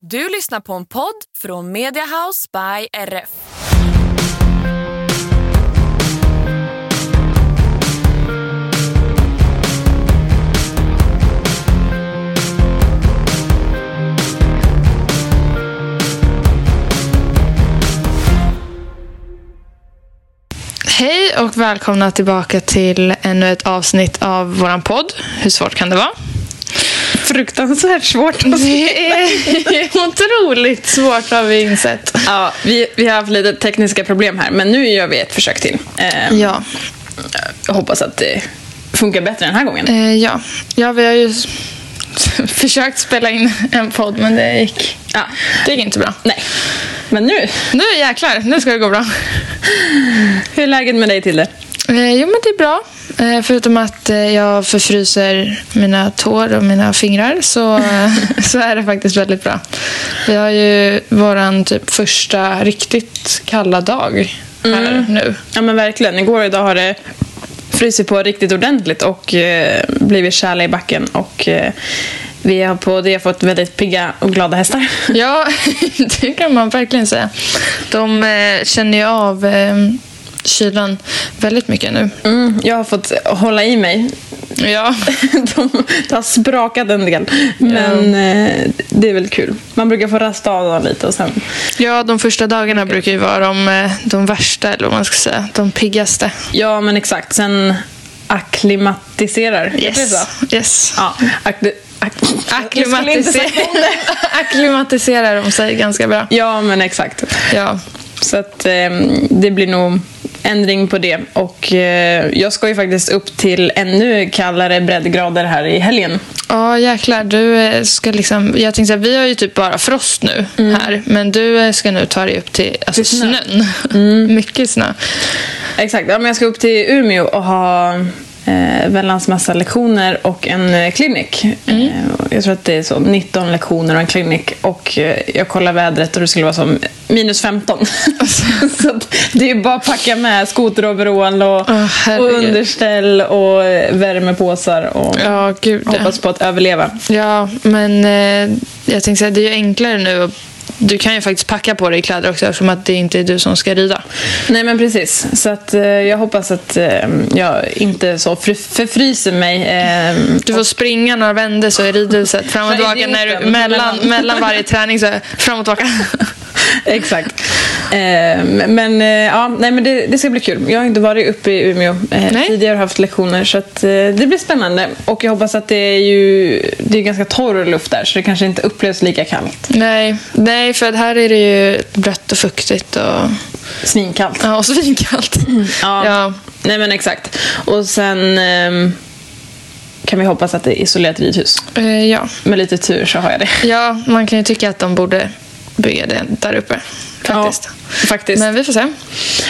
Du lyssnar på en podd från Mediahouse by RF. Hej och välkomna tillbaka till ännu ett avsnitt av vår podd. Hur svårt kan det vara? Fruktansvärt svårt. Det är otroligt svårt har vi insett. Ja, vi, vi har haft lite tekniska problem här, men nu gör vi ett försök till. Eh, Ja. Jag hoppas att det funkar bättre den här gången. Eh, ja. ja, vi har ju försökt spela in en podd men det gick, Ja. det gick inte bra. Nej, men nu. Nu jäklar, nu ska det gå bra. Hur är läget med dig till det? Eh, jo men det är bra. Eh, förutom att eh, jag förfryser mina tår och mina fingrar så, så är det faktiskt väldigt bra. Vi har ju våran typ första riktigt kalla dag här nu. Ja, men verkligen. Igår och idag har det frysit på riktigt ordentligt och eh, blivit tjäle i backen. Och eh, vi har på det fått väldigt pigga och glada hästar. Ja, det kan man verkligen säga. De eh, känner ju av eh, kylan väldigt mycket nu. Mm, jag har fått hålla i mig. Ja, De, det har sprakat en del, men eh, det är väl kul. Man brukar få rasta av dem lite och sen... ja de första dagarna brukar ju vara de, eh, de värsta, eller vad man ska säga. De piggaste. Ja, men exakt. Sen akklimatiserar. Yes. Ja, akli, ak, Akklimatisera, akklimatiserar de sig ganska bra. Ja, men exakt. Ja. Så att eh, det blir nog ändring på det. Och eh, jag ska ju faktiskt upp till ännu kallare breddgrader här i helgen. Ja, jäklar. Du eh, ska liksom... Jag tänkte säga, vi har ju typ bara frost nu här. Men du eh, ska nu ta dig upp till alltså, Till snö. snön. Mycket snö. Exakt. Ja, men jag ska upp till Umeå och ha eh, väldans massa lektioner och en eh, klinik. Eh, jag tror att det är så 19 lektioner och en klinik. Och eh, jag kollar vädret och det skulle vara som minus 15. så att det är bara att packa med skoteroverall och, Åh, och underställ och värmepåsar och ja. hoppas på att överleva. Ja, men eh, jag tänkte säga, det är ju enklare nu. och Du kan ju faktiskt packa på dig kläder också eftersom att det inte är du som ska rida. Nej men precis. Så att eh, jag hoppas att eh, jag inte så fr- förfryser mig. Eh, Du får springa några vändor så i ridhuset fram och tillbaka när du, Mellan. mellan varje träning så fram och tillbaka. Exakt. Eh, men eh, ja, nej, men det, det ska bli kul. Jag har inte varit uppe i Umeå eh, Nej. tidigare och haft lektioner så att, det blir spännande. Och jag hoppas att det är ju det är ganska torr luft där så det kanske inte upplevs lika kallt. nej, nej, för här är det ju blött och fuktigt och, Svinkallt. ja, och svinkallt. Ja. Ja. Nej men exakt. Och sen ehm, kan vi hoppas att det är isolerat ridhus. Eh, ja. Med lite tur så har jag det. ja, man kan ju tycka att de borde bygga det där uppe. Faktiskt. Ja, faktiskt. Men vi får se.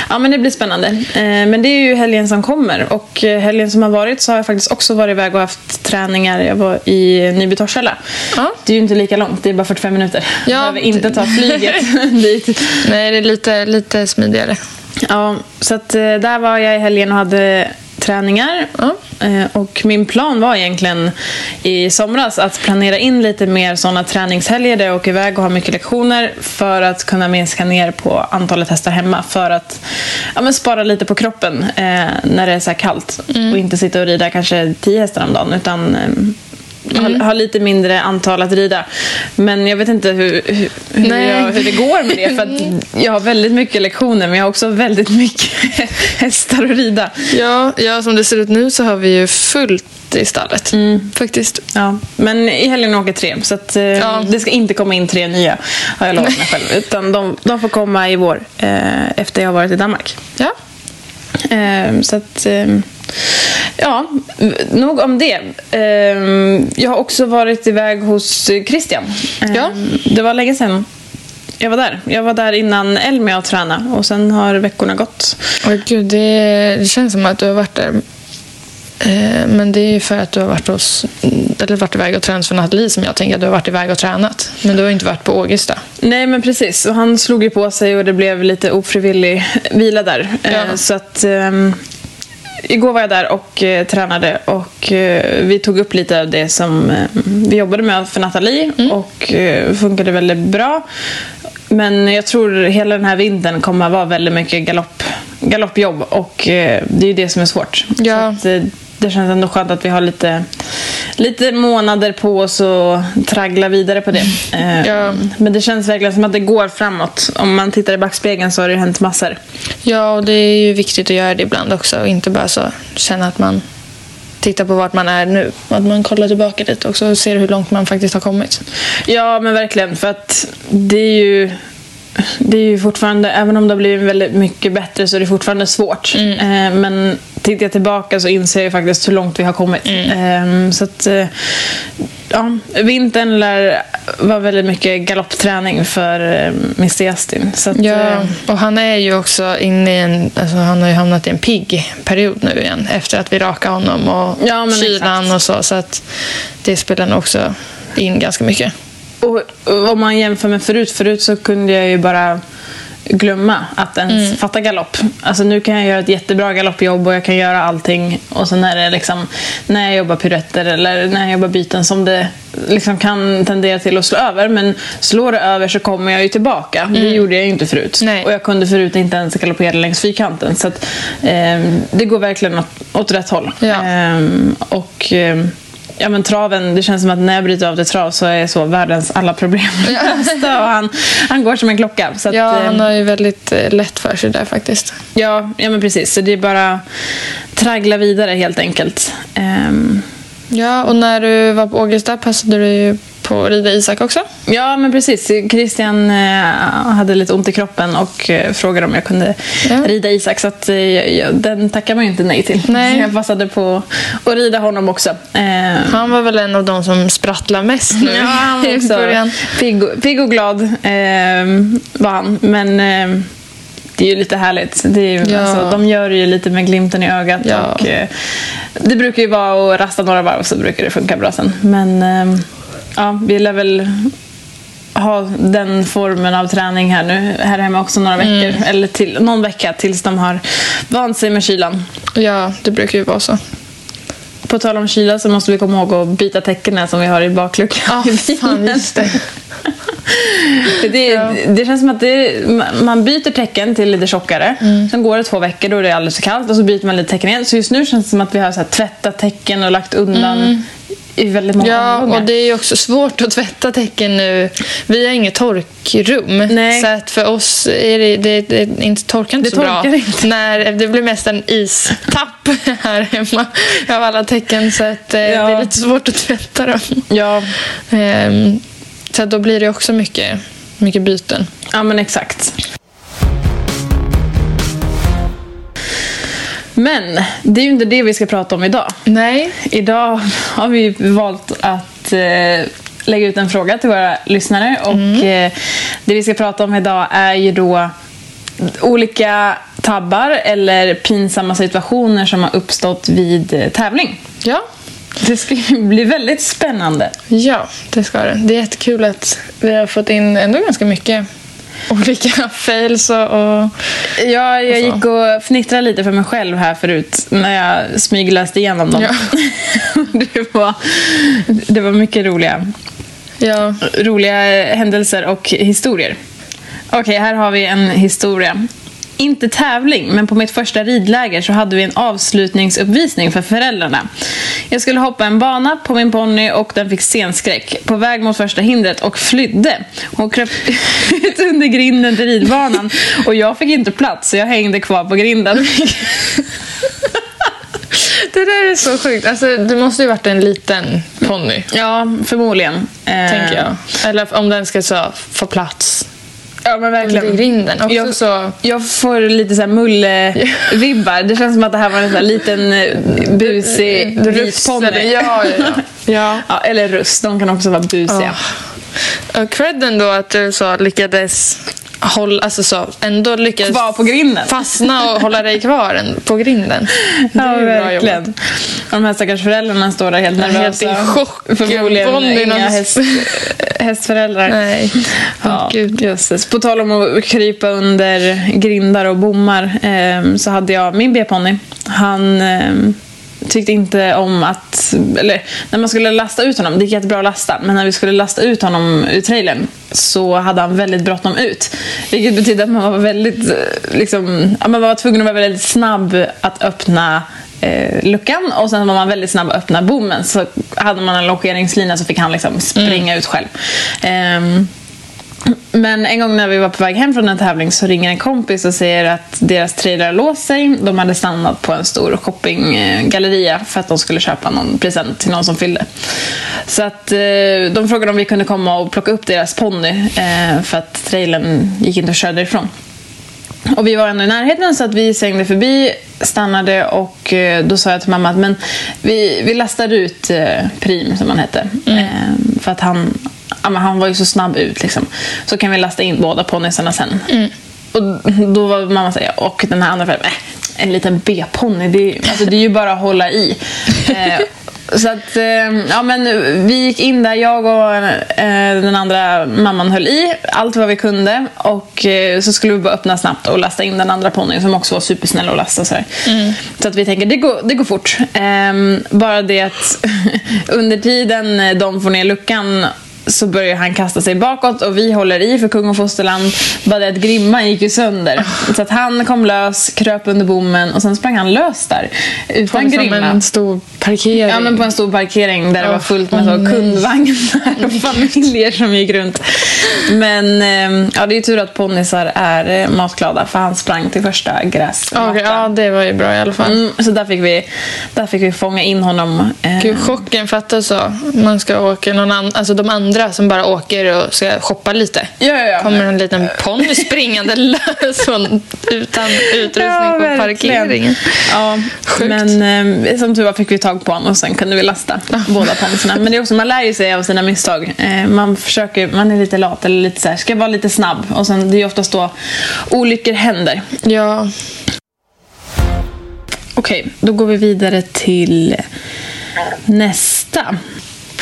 Ja, men det blir spännande. Eh, men det är ju helgen som kommer. Och eh, helgen som har varit så har jag faktiskt också varit iväg och haft träningar. Jag var i Nyby Torshälla. Ja. Det är ju inte lika långt, det är bara 45 minuter. Ja, jag behöver inte ta flyget dit. Nej, det är lite, lite smidigare. Ja, så att, eh, där var jag i helgen och hade träningar. Ja. Eh, Och min plan var egentligen i somras att planera in lite mer sådana träningshelger där jag åker iväg och har mycket lektioner för att kunna minska ner på antalet hästar hemma för att ja, spara lite på kroppen eh, när det är så kallt och inte sitta och rida kanske tio hästar om dagen utan eh, ha, ha lite mindre antal att rida. Men jag vet inte hur, hur, hur, jag, hur det går med det för att jag har väldigt mycket lektioner men jag har också väldigt mycket hästar att rida. Ja, ja, som det ser ut nu så har vi ju fullt i stallet. Faktiskt. Ja, men i helgen åker tre, så att, eh, Ja. det ska inte komma in tre nya, har jag lovat mig själv. Utan de, de får komma i vår, eh, efter jag har varit i Danmark. Ja. Eh, så att, eh, Ja, nog om det. Ehm, Jag har också varit iväg hos Christian. Ehm, Ja. Det var länge sedan jag var där. Jag var där innan Elmia och tränade och sen har veckorna gått. Åh, gud, det, det känns som att du har varit där. Eh, Men det är ju för att du har varit, hos, eller varit iväg och tränat för Nathalie som jag tänker att du har varit iväg och tränat. Men du har inte varit på Ågesta. Nej men precis, och han slog ju på sig och det blev lite ofrivillig vila där. Ja. Så att ehm, igår var jag där och eh, tränade och eh, vi tog upp lite av det som eh, vi jobbade med för Nathalie och eh, funkade väldigt bra. Men jag tror hela den här vintern kommer att vara väldigt mycket galopp, galoppjobb och eh, det är ju det som är svårt. Ja. Så att, eh, det känns ändå skönt att vi har lite, lite månader på oss att traggla vidare på det. Eh, Ja. Men det känns verkligen som att det går framåt. Om man tittar i backspegeln så har det hänt massor. Ja, och det är ju viktigt att göra det ibland också och inte bara så känna att man tittar på vart man är nu. Att man kollar tillbaka lite också och ser hur långt man faktiskt har kommit. Ja, men verkligen. För att det är ju... Det är ju fortfarande, även om det har blivit väldigt mycket bättre så är det fortfarande svårt. Eh, men tittar jag tillbaka så inser jag faktiskt hur långt vi har kommit. Eh, så att, eh, ja, vintern lär vara väldigt mycket galoppträning för eh, Mr Justin. Så att, Ja, eh, och han är ju också inne i en... Alltså han har ju hamnat i en pigg period nu igen efter att vi rakade honom och Ja, kylan och så. Så att det spelar nog också in ganska mycket. Och och om man jämför med förut, förut så kunde jag ju bara glömma att ens Mm. fatta galopp. Alltså nu kan jag göra ett jättebra galoppjobb och jag kan göra allting och sen är det liksom när jag jobbar piruetter eller när jag jobbar byten som det liksom kan tendera till att slå över. Men slår det över så kommer jag ju tillbaka. Det gjorde jag ju inte förut. Mm. Nej. Och jag kunde förut inte ens galoppera längs fyrkanten. Så att, ehm, det går verkligen åt, åt rätt håll. Ja. Ehm, och ehm, Ja men traven, det känns som att när jag bryter av till trav så är så världens alla problem lösta och han, han går som en klocka. Så att, Ja, eh, han har ju väldigt eh, lätt för sig där faktiskt. ja, ja men precis. Så det är bara traggla vidare helt enkelt. Ehm, Ja, och när du var på Ågesta passade du ju på att rida Isak också. ja men precis. Christian eh, hade lite ont i kroppen och eh, frågade om jag kunde Ja. rida Isak. Så att, eh, den tackar man ju inte nej till. Nej. Jag passade på att rida honom också. Han var väl en av de som sprattlade mest nu Ja, han var också pigg, pigg och glad var han. Men det är ju lite härligt. Det är ju, Ja. alltså, de gör det ju lite med glimten i ögat. Ja. Och, eh, det brukar ju vara att rasta några varv så brukar det funka bra sen. Men ehm, ja, vi lär väl ha den formen av träning här nu här hemma också några veckor. Mm. Eller till, någon vecka tills de har vant sig med kylan. Ja, det brukar ju vara så. På tal om kyla så måste vi komma ihåg att byta täckena som vi har i bakluckan. Ja, i fan bilen. just det. Det, det känns som att det, man byter tecken till lite tjockare. Mm. Sen går det två veckor, då är det alldeles för kallt. Och så byter man lite tecken igen. Så just nu känns det som att vi har så här tvättat tecken och lagt undan i väldigt många. Ja, omgångar. och det är också svårt att tvätta tecken nu. Vi har inget torkrum. Nej. Så att för oss är det, det, det inte, torkar inte Det så bra. torkar inte. När, det blir mest en istapp här hemma av alla tecken. Så att, eh, Ja. det är lite svårt att tvätta dem. Ja, Ehm, så då blir det också mycket, mycket byten. ja, men exakt. Men det är ju inte det vi ska prata om idag. Nej. Idag har vi valt att eh, lägga ut en fråga till våra lyssnare. Och eh, Det vi ska prata om idag är ju då olika tabbar eller pinsamma situationer som har uppstått vid eh, tävling. Ja. Det ska bli väldigt spännande. Ja, det ska det. Det är jättekul att vi har fått in ändå ganska mycket olika fails och... och Ja, jag Och så. gick och fnittrade lite för mig själv här förut när jag smygläste igenom dem. Ja. det, var, det var mycket roliga ja. roliga händelser och historier. Okej, här har vi en historia. Inte tävling, men på mitt första ridläger så hade vi en avslutningsuppvisning för föräldrarna. Jag skulle hoppa en bana på min ponny och den fick scenskräck. På väg mot första hindret och flydde. Hon kröp ut under grinden till ridbanan och jag fick inte plats så jag hängde kvar på grinden. Det där är så sjukt. Alltså, det måste ju varit en liten ponny, ja, förmodligen. Eh, tänker jag. Eller om den ska så, få plats. Ja men verkligen. under grinden. Också jag, så... jag får lite så här mulle-vibbar. Det känns som att det här var en sån här liten eh, busig vit ponny. Russade, ja, ja, ja. ja. Ja, eller russ, de kan också vara busiga. Och credden då att du så lyckades hålla, alltså så, ändå lyckades Kvar på grinden. fastna och hålla dig kvar på grinden. Det är Ja, ju bra verkligen. jobbat. Och de här stackars föräldrarna står där helt nervösa. helt i chock. Förmodligen Bonnie inga någon- häst, hästföräldrar. Nej. Ja, Gud. jösses. På tal om att krypa under grindar och bommar ehm, så hade jag min B-ponny. Han ehm, tyckte inte om att... Eller när man skulle lasta ut honom, det gick jättebra att lasta, men när vi skulle lasta ut honom ur trailern så hade han väldigt bråttom ut. Vilket betydde att man var väldigt... Liksom, ja, man var tvungen att vara väldigt snabb att öppna eh, luckan och sen var man väldigt snabb att öppna bommen. Så hade man en lockeringslina så fick han liksom springa ut själv. Ehm, men en gång när vi var på väg hem från en tävling så ringer en kompis och säger att deras trailer låst sig. De hade stannat på en stor shoppinggalleria för att de skulle köpa någon present till någon som fyllde. Så att eh, de frågade om vi kunde komma och plocka upp deras ponny eh, för att trailern gick inte att köra därifrån. Och vi var ändå i närheten så att vi svängde förbi, stannade och eh, då sa jag till mamma att men vi, vi lastar ut Prim som han hette. Eh, för att han, ja, men han var ju så snabb ut liksom. Så kan vi lasta in båda ponnysarna sen. Och då var mamma säga och den här andra föräldern, äh, en liten B-ponny, det, alltså, det är ju bara att hålla i. Eh, så att, eh, ja men vi gick in där, jag och eh, den andra mamman höll i allt vad vi kunde och eh, så skulle vi bara öppna snabbt och lasta in den andra ponnyn som också var supersnäll att lasta. Så, här. så att vi tänker, det går, det går fort. Ehm, bara det att under tiden de får ner luckan så börjar han kasta sig bakåt och vi håller i för kung och fosterland. Bara det att grimman gick ju sönder. Så att han kom lös, kröp under bommen och sen sprang han lös där. På Utan liksom grimma. en stor parkering. Ja, men på en stor parkering där det var fullt med så nej. kundvagnar och familjer som gick runt. Men eh, ja, det är tur att ponnysar är eh, matglada för han sprang till första gräsmattan. Okej, ja, det var ju bra i alla fall. Mm, så där fick, vi, där fick vi fånga in honom. Eh, Gud, chocken fattar så. Man ska åka någon annan, alltså de andra som bara åker och ska shoppa lite. Ja, ja, ja. kommer en liten ponny springande lös utan utrustning på verkligen. parkeringen. Ja, Sjukt. men eh, som tur var fick vi tag på honom och sen kunde vi lasta båda ponnysarna. Men det är också, man lär ju sig av sina misstag. Eh, man försöker, man är lite lat eller lite så här, ska vara lite snabb och sen det är ju oftast då olyckor händer. Ja, Okej, då går vi vidare till nästa.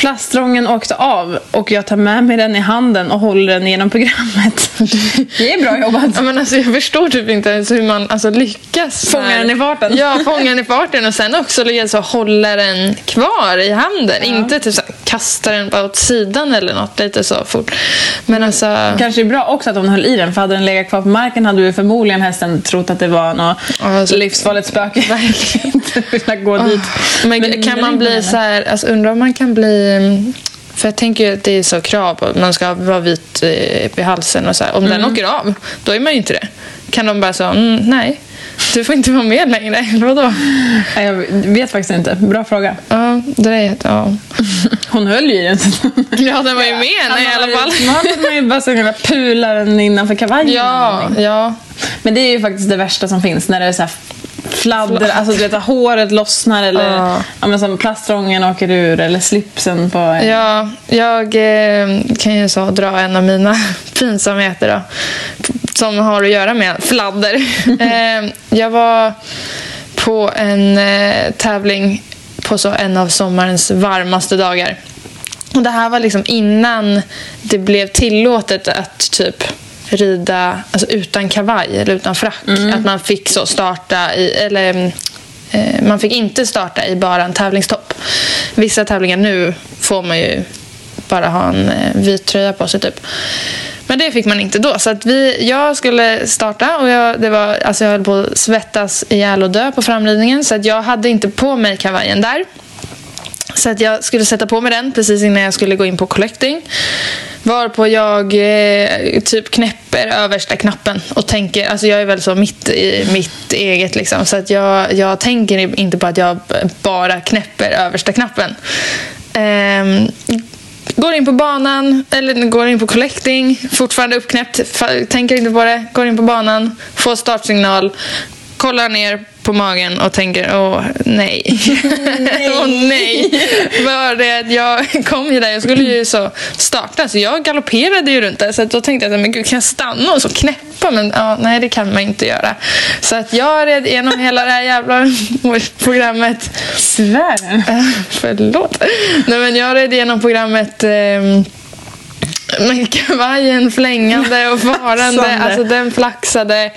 Plastrången åkte av och jag tar med mig den i handen och håller den genom programmet. Det är bra jobbat. Ja, men alltså, jag förstår typ inte ens hur man alltså, lyckas. Fånga med- den i farten. Ja, fånga den i farten och sen också lyckas så hålla den kvar i handen. Inte typ så här, kasta den bara åt sidan eller något lite så fort. Men alltså... Kanske är bra också att hon höll i den för hade den legat kvar på marken hade ju förmodligen hästen trott att det var något Ja, alltså- livsfarligt spöke. Verkligen inte gå dit. Men, Men kan man bli så här, alltså undrar om man kan bli... För jag tänker att det är så krav på att man ska vara vit eh, vid halsen och så här. Om den åker av, då är man ju inte det. Kan de bara säga mm, nej, du får inte vara med längre. Eller vadå? Nej, Jag vet faktiskt inte. Bra fråga. Ja, det är ja. Hon höll ju i den. ja, den var ju med henne i alla fall. Man hade man ju bara så kunna pula den innanför kavajen. Ja, ja. Men det är ju faktiskt det värsta som finns när det är så här fladder, alltså du vet att håret lossnar eller Ja. ja. men som plastrången åker ur eller slipsen på... Ja, jag eh, kan ju så dra en av mina pinsamheter då, som har att göra med fladder. eh, jag var på en eh, tävling på så en av sommarens varmaste dagar. Och det här var liksom innan det blev tillåtet att typ rida alltså utan kavaj eller utan frack. Att man fick så starta i, eller eh, man fick inte starta i bara en tävlingstopp. Vissa tävlingar nu får man ju bara ha en eh, vit tröja på sig typ. Men det fick man inte då. Så att vi, jag skulle starta och jag, det var, alltså jag höll på att svettas ihjäl och dö på framridningen. Så att jag hade inte på mig kavajen där. Så att jag skulle sätta på mig den precis innan jag skulle gå in på collecting. Varpå jag eh, typ knäpper översta knappen och tänker, alltså jag är väl så mitt i mitt eget liksom. Så att jag, jag tänker inte på att jag bara knäpper översta knappen. Ehm, går in på banan, eller går in på collecting, fortfarande uppknäppt, tänker inte på det, går in på banan, får startsignal, kollar ner på magen och tänker åh nej. åh nej. Var det, jag kom ju där, jag skulle ju så starta så jag galopperade ju runt där så att då tänkte jag men gud kan jag stanna och så knäppa men ja, nej det kan man inte göra. Så att jag red igenom hela det här jävla programmet Svär. Förlåt. Nej, men jag red igenom programmet eh, med kavajen flängande och farande. Alltså den flaxade.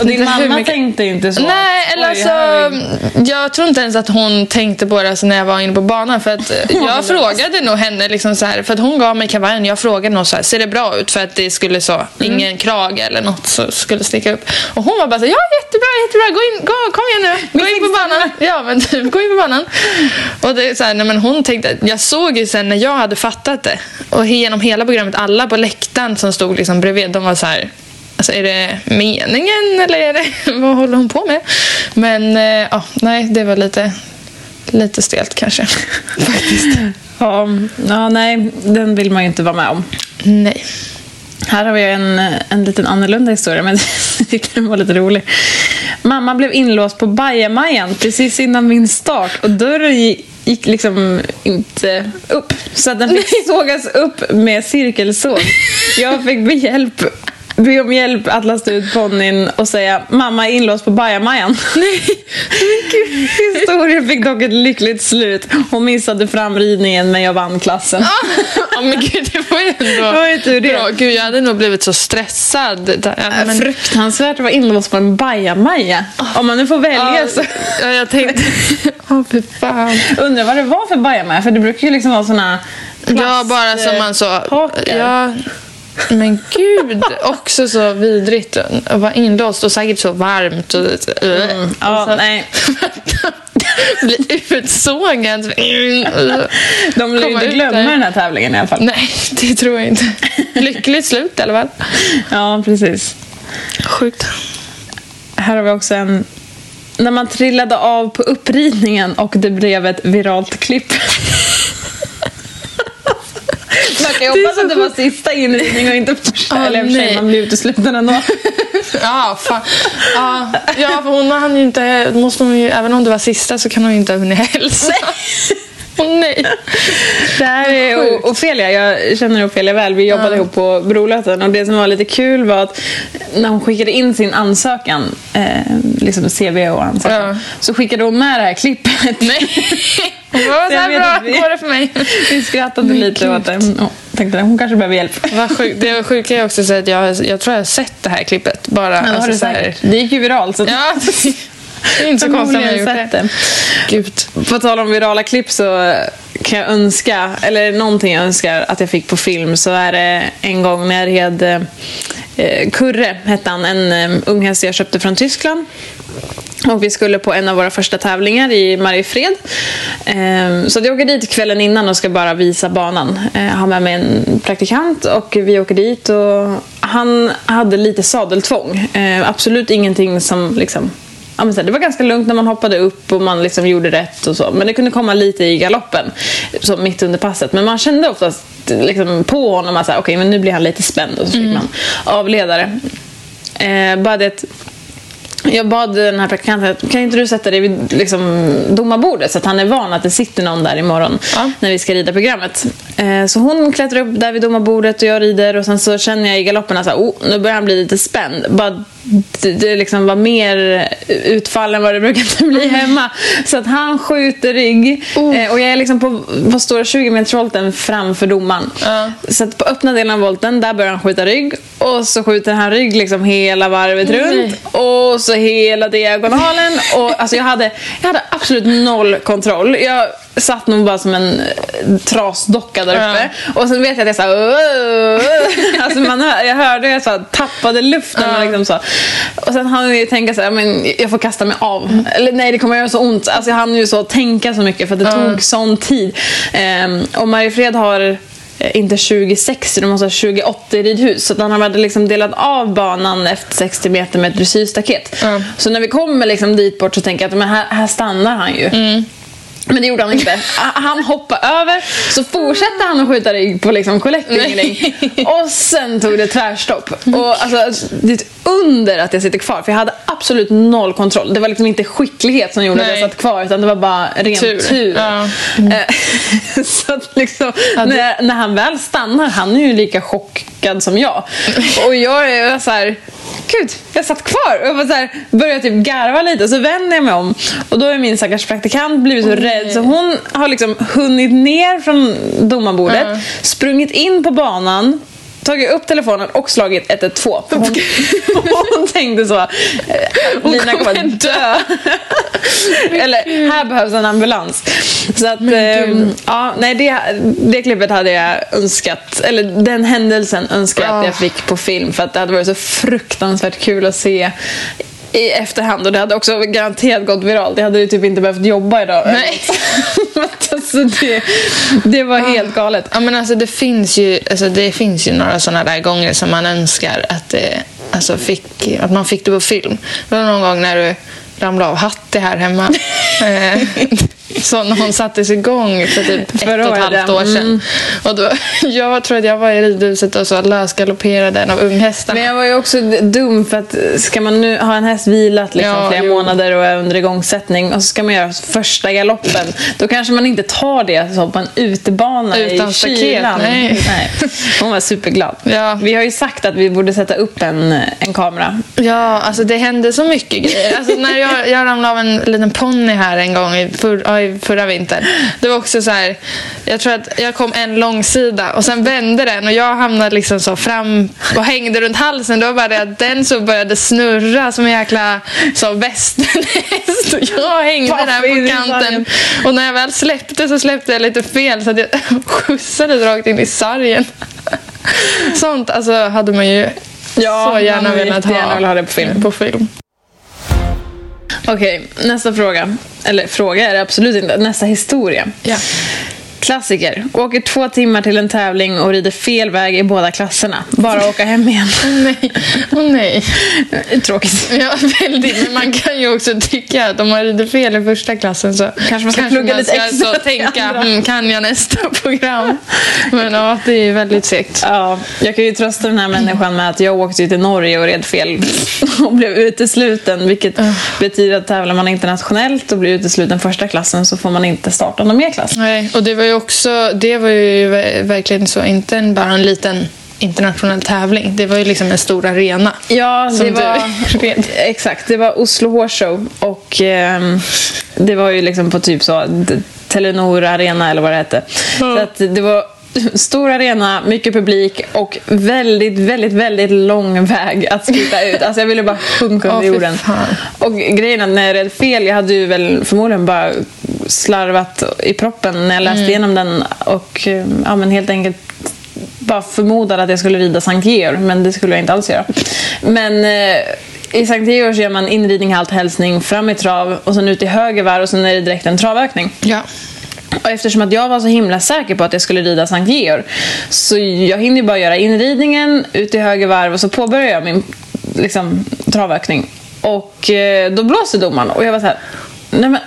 Och din mamma mycket. tänkte inte så? Nej, eller alltså, jag tror inte ens att hon tänkte på det alltså, när jag var inne på banan. För att eh, jag frågade nog henne, liksom så här, för att hon gav mig kavajen. Jag frågade nog så här, ser det bra ut? För att det skulle så, Mm. ingen krage eller något så skulle sticka upp. Och hon var bara så här, ja jättebra, jättebra, gå in, gå, kom igen nu, gå in på banan. Ja men typ, gå in på banan. Och det så här, nej, men hon tänkte, jag såg ju sen när jag hade fattat det. Och genom hela programmet, alla på läktaren som stod liksom bredvid, de var så här, Alltså är det meningen eller är det, vad håller hon på med? Men eh, ja, nej, det var lite, lite stelt kanske. Faktiskt. Ja, ja, nej, den vill man ju inte vara med om. Nej. Här har vi en, en liten annorlunda historia, men jag tyckte den var lite rolig. Mamma blev inlåst på bajamajan precis innan min start och dörren gi- gick liksom inte upp. Så den fick sågas upp med cirkelsåg. Jag fick be, hjälp, be om hjälp att lasta ut ponnyn och säga mamma är inlåst på bajamajan. Nej, Historien fick dock ett lyckligt slut. Hon missade framridningen men jag vann klassen. Ja men gud, det var ju ändå Det var ju tur det. bra. Gud, jag hade nog blivit så stressad. Ja, Men... men, Fruktansvärt att vara inlåst på en bajamaja. Om man nu får välja ja, så ja, jag tänkte... Åh, fy fan. undrar vad det var för bajamaja. För det brukar ju liksom vara såna Ja, bara som man så... Hakar. Ja, men gud, också så vidrigt att vara inlåst och säkert så varmt. Och, Mm, ja, och så- nej. bli utsågad. De lär ju inte glömma där. den här tävlingen i alla fall. Nej, det tror jag inte. Lyckligt slut i alla fall. Ja, precis. Sjukt. Här har vi också en... När man trillade av på uppridningen och det blev ett viralt klipp. Är hoppas att det var sista inridning och inte första. Ah, Eller nej. man blir utesluten ändå. Ja, fan. Ja, ja, för hon hann ju inte... Måste hon ju, även om det var sista så kan hon ju inte ha hunnit hälsa. Åh nej. Det här är. O- Ofelia, jag känner Ofelia väl. Vi jobbade ihop på Brolöten och det som var lite kul var att när hon skickade in sin ansökan, eh, liksom CV och ansökan, Ja. så skickade hon med det här klippet. Nej. Hon bara, så här bra vi- går det för mig. Vi skrattade lite åt det. Och tänkte hon kanske behöver hjälp. Vad sjukt. Det var sjuka är också så att jag, jag tror jag har sett det här klippet. Bara, Ja, det alltså, du så här-. Det gick ju viralt. Så Ja, det är inte så konstigt om jag har gjort Förmodligen det. sett det. Gud. På tal om virala klipp så kan jag önska, eller någonting jag önskar att jag fick på film så är det en gång när jag red eh, Kurre, hette han, en eh, ung häst jag köpte från Tyskland. Och vi skulle på en av våra första tävlingar i Mariefred. Eh, så att jag åker dit kvällen innan och ska bara visa banan. Eh, har med mig en praktikant och vi åker dit och han hade lite sadeltvång. Eh, absolut ingenting som liksom Ja, men så här, det var ganska lugnt när man hoppade upp och man liksom gjorde rätt och så. Men det kunde komma lite i galoppen, så mitt under passet. Men man kände oftast liksom, på honom att så här, okej, men nu blir han lite spänd och så fick man avledare. Eh, bara det jag bad den här praktikanten, kan inte du sätta dig vid liksom, domarbordet så att han är van att det sitter någon där imorgon Ja. när vi ska rida programmet. Eh, så hon klättrar upp där vid domarbordet och jag rider och sen så känner jag i galoppen att så här, oh, nu börjar han bli lite spänd. Bara, det, det liksom var mer utfall än vad det brukar bli hemma. Så att han skjuter rygg eh, och jag är liksom på, på stora 20 meters volten framför domaren. Ja. Så att på öppna delen av volten, där börjar han skjuta rygg. Och så skjuter han rygg liksom hela varvet Nej. runt. Och så hela diagonalen. Och alltså jag hade, jag hade absolut noll kontroll. Jag satt nog bara som en eh, trasdocka där uppe. Och sen vet jag att jag så alltså man hör, Jag hörde hur jag så tappade luften. Och, liksom så. och sen hann jag ju tänka så här, men jag får kasta mig av. Eller nej, det kommer göra så ont. Alltså jag hann ju så tänka så mycket för det tog sån tid. Ehm, och Mariefred har eh, inte 2060, de måste ha 2080 i ridhus. Så att han hade liksom delat av banan efter 60 meter med ett dressyrstaket. Ja. Så när vi kommer liksom dit bort så tänker jag att men här, här stannar han ju. Men det gjorde han inte. Han hoppade över, så fortsatte han att skjuta rygg på liksom collecting Och sen tog det tvärstopp. Och alltså, det är ett under att jag sitter kvar, för jag hade absolut noll kontroll. Det var liksom inte skicklighet som gjorde Nej. att jag satt kvar, utan det var bara ren tur. tur. Ja. Mm. så att liksom, när, när han väl stannar, han är ju lika chockad som jag. Och jag är så här gud, jag satt kvar. Och jag så här, började typ garva lite så vänder jag mig om och då är min stackars praktikant blivit så oh, rädd så hon har liksom hunnit ner från domarbordet, uh. sprungit in på banan tagit upp telefonen och slagit 112. Hon, hon tänkte så, eh, Lina kommer att dö. Eller, här behövs en ambulans. Så att, eh, ja, nej, det, det klippet hade jag önskat, eller den händelsen önskar jag att jag fick på film för att det hade varit så fruktansvärt kul att se i efterhand och det hade också garanterat gått viralt. Jag hade ju typ inte behövt jobba idag. Nej. alltså det, det var helt galet. Ja, men alltså det, finns ju, alltså det finns ju några sådana där gånger som man önskar att, det, alltså fick, att man fick det på film. Det var någon gång när du ramlade av Hatti här hemma. Så när hon sattes igång för typ ett och ett halvt år sedan. Mm. Och då, jag tror att jag var i ridhuset och så lösgalopperade en av unghästarna. Men jag var ju också dum för att ska man nu ha en häst vilat liksom ja, flera jo. månader och är under igångsättning och så ska man göra första galoppen. Då kanske man inte tar det så på en utebana Utan i kylan. Nej. Nej. Hon var superglad. Ja. Vi har ju sagt att vi borde sätta upp en, en kamera. Ja, alltså det hände så mycket grejer. Alltså när jag, jag ramlade av en liten ponny här en gång i för, förra vintern. Det var också så här, jag tror att jag kom en lång sida och sen vände den och jag hamnade liksom så fram och hängde runt halsen. Då var det att den så började snurra som en jäkla så västernhäst och jag hängde där på kanten. Och när jag väl släppte så släppte jag lite fel så att jag skjutsade rakt in i sargen. Sånt alltså, hade man ju ja, så gärna velat ha, ha det på film. På film. Okej, okay, nästa fråga. Eller fråga är det absolut inte. Nästa historia. Ja. Klassiker. Åker två timmar till en tävling och rider fel väg i båda klasserna. Bara åka hem igen. Åh oh, nej. Oh, nej. Tråkigt. Ja, väldigt. Men man kan ju också tycka att om man rider fel i första klassen så kanske man ska kanske plugga man lite extra. Så tänka, mm, kan jag nästa program? Men ja, det är väldigt segt. Ja, jag kan ju trösta den här människan med att jag åkte till Norge och red fel och blev utesluten. Vilket uh. betyder att tävlar man internationellt och blir utesluten första klassen så får man inte starta någon mer klass. Nej, och det var ju också, det var ju verkligen så, inte bara en liten internationell tävling. Det var ju liksom en stor arena. Ja, det var, exakt. Det var Oslo Horse Show och eh, det var ju liksom på typ så Telenor Arena eller vad det hette. Mm. Så att det var stor arena, mycket publik och väldigt, väldigt, väldigt lång väg att skita ut. Alltså jag ville bara sjunka under oh, jorden. Och grejen är att när jag red fel, jag hade ju väl förmodligen bara slarvat i proppen när jag läste mm. igenom den och ja, men helt enkelt bara förmodade att jag skulle rida Sankt Georg, men det skulle jag inte alls göra. Men eh, i Sankt Georg gör man inridning, halt, hälsning, fram i trav och sen ut i höger varv och sen är det direkt en travökning. Ja. Och eftersom att jag var så himla säker på att jag skulle rida Sankt Georg så jag hinner bara göra inridningen, ut i höger varv och så påbörjar jag min liksom, travökning. Och eh, då blåser domaren och jag var så här, nej men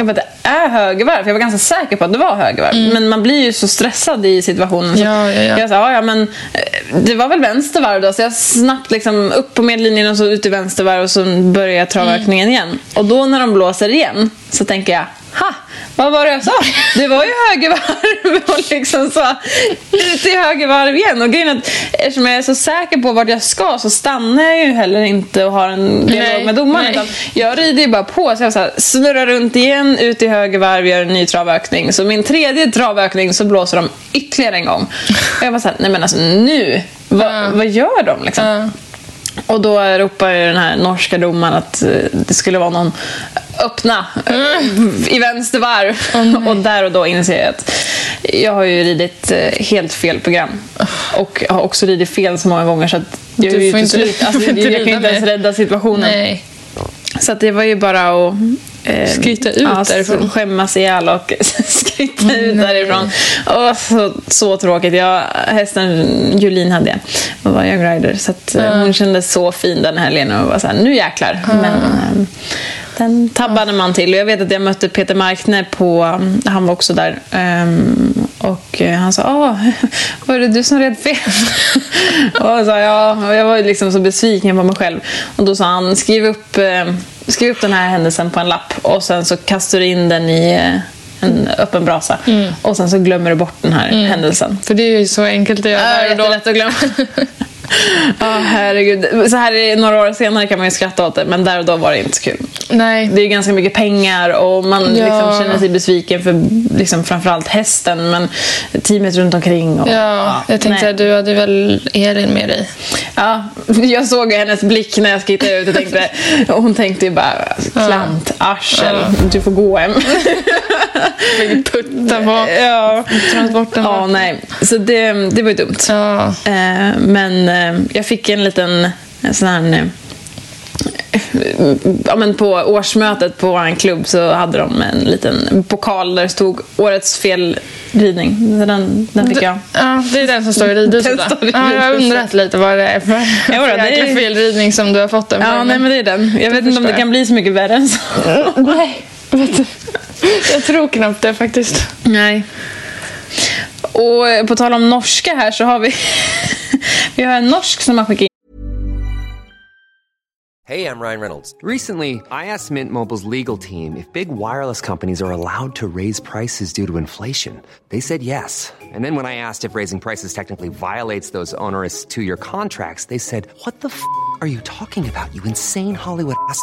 jag bara, det är högervarv. Jag var ganska säker på att det var högervarv. Mm. Men man blir ju så stressad i situationen. Så ja, ja, ja. Jag sa, ja, men eh, det var väl vänstervarv då. Så jag snabbt liksom upp på medlinjen och så ut i vänstervarv och så börjar jag travökningen mm. igen. Och då när de blåser igen så tänker jag, ha! Vad var det jag sa? Det var ju högervarv och liksom så ut i högervarv igen. Och grejen att eftersom jag är så säker på vart jag ska så stannar jag ju heller inte och har en dialog nej, med domaren. Utan jag rider ju bara på. Så jag så här, snurrar runt igen, ut i högervarv, gör en ny travökning. Så min tredje travökning så blåser de ytterligare en gång. Och jag var såhär, nej men alltså nu, vad, uh. vad gör de liksom? Uh. Och då ropar den här norska domaren att eh, det skulle vara någon öppna mm. i vänster varv. Oh, och där och då inser jag att jag har ju ridit eh, helt fel program. Och har också ridit fel så många gånger så att jag, du får inte, slut, alltså, jag, jag kan inte ens rädda situationen. Nej. Så att det var ju bara att eh, skryta ut ja, därifrån. Skämmas ihjäl och skryta mm, ut därifrån. Och så, så tråkigt. Jag, hästen Julin hade jag och var young rider. Så att, mm. hon kändes så fin den helgen och var så här, nu jäklar. Mm. Men, Den tabbade man till. Och jag vet att jag mötte Peter Markne på... Han var också där. Ehm, och eh, han sa Åh, var det du som red fel? och jag sa ja. Och jag var liksom så besviken på mig själv. Och då sa han skriv upp, eh, skriv upp den här händelsen på en lapp och sen så kastar du in den i eh, en öppen brasa. Och sen så glömmer du bort den här händelsen. För det är ju så enkelt att göra Ja, och då. jättelätt att glömma. Ja, herregud. Så här är- några år senare kan man ju skratta åt det, men där och då var det inte så kul. Nej. Det är ju ganska mycket pengar och man Ja. liksom känner sig besviken för liksom framförallt hästen, men teamet runt omkring. Och, Ja, jag tänkte nej. att du hade väl Elin med dig. Ja, jag såg hennes blick när jag skittade ut och tänkte, och hon tänkte ju bara klant, arsel, du får gå hem. Putta på ja. transporten. ja, nej. Så det, det var ju dumt. Ja. Eh, men eh, jag fick en liten en sån här... eh, Ja, men på årsmötet på vår klubb så hade de en liten pokal där det stod årets felridning. Den, den fick jag. Ja, det är den som står i ridhuset. Ja, jag har undrat lite vad det är för Ja, då, för det är- jäkla felridning som du har fått den Ja, nej, men det är den. Jag vet inte om det kan bli så mycket värre än så. Nej. Jag tror knappt det faktiskt. Nej. Och på tal om norska här så har vi... vi har en norsk som har skickat in Hey, I'm Ryan Reynolds. Recently, I asked Mint Mobile's legal team if big wireless companies are allowed to raise prices due to inflation. They said yes. And then when I asked if raising prices technically violates those onerous two year contracts, they said, What the f are you talking about, you insane Hollywood ass?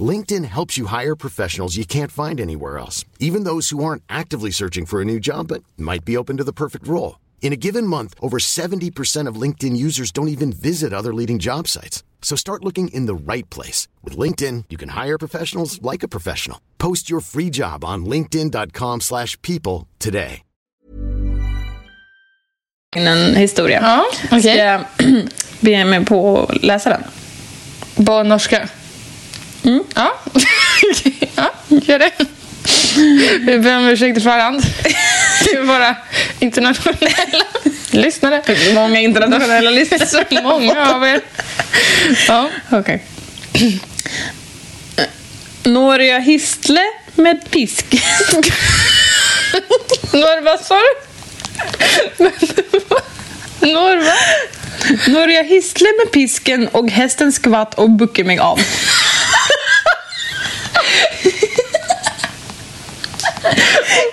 LinkedIn helps you hire professionals you can't find anywhere else, even those who aren't actively searching for a new job but might be open to the perfect role. In a given month, over 70% of LinkedIn users don't even visit other leading job sites. So start looking in the right place. With LinkedIn, you can hire professionals like a professional. Post your free job on linkedin.com slash people today. en historia. Ja, okej. Ska jag be mig på att läsa den? På norska? Mm. Ja. ja, gör det. Vi ber om ursäkt i förhand. Våra internationella lyssnare. Många internationella lyssnare. Så många av er. Ja. Okej. Når jag histle med pisk? Norva, sa du? Norva? Når jag histle med pisken och hästen skvatt och buckar mig av.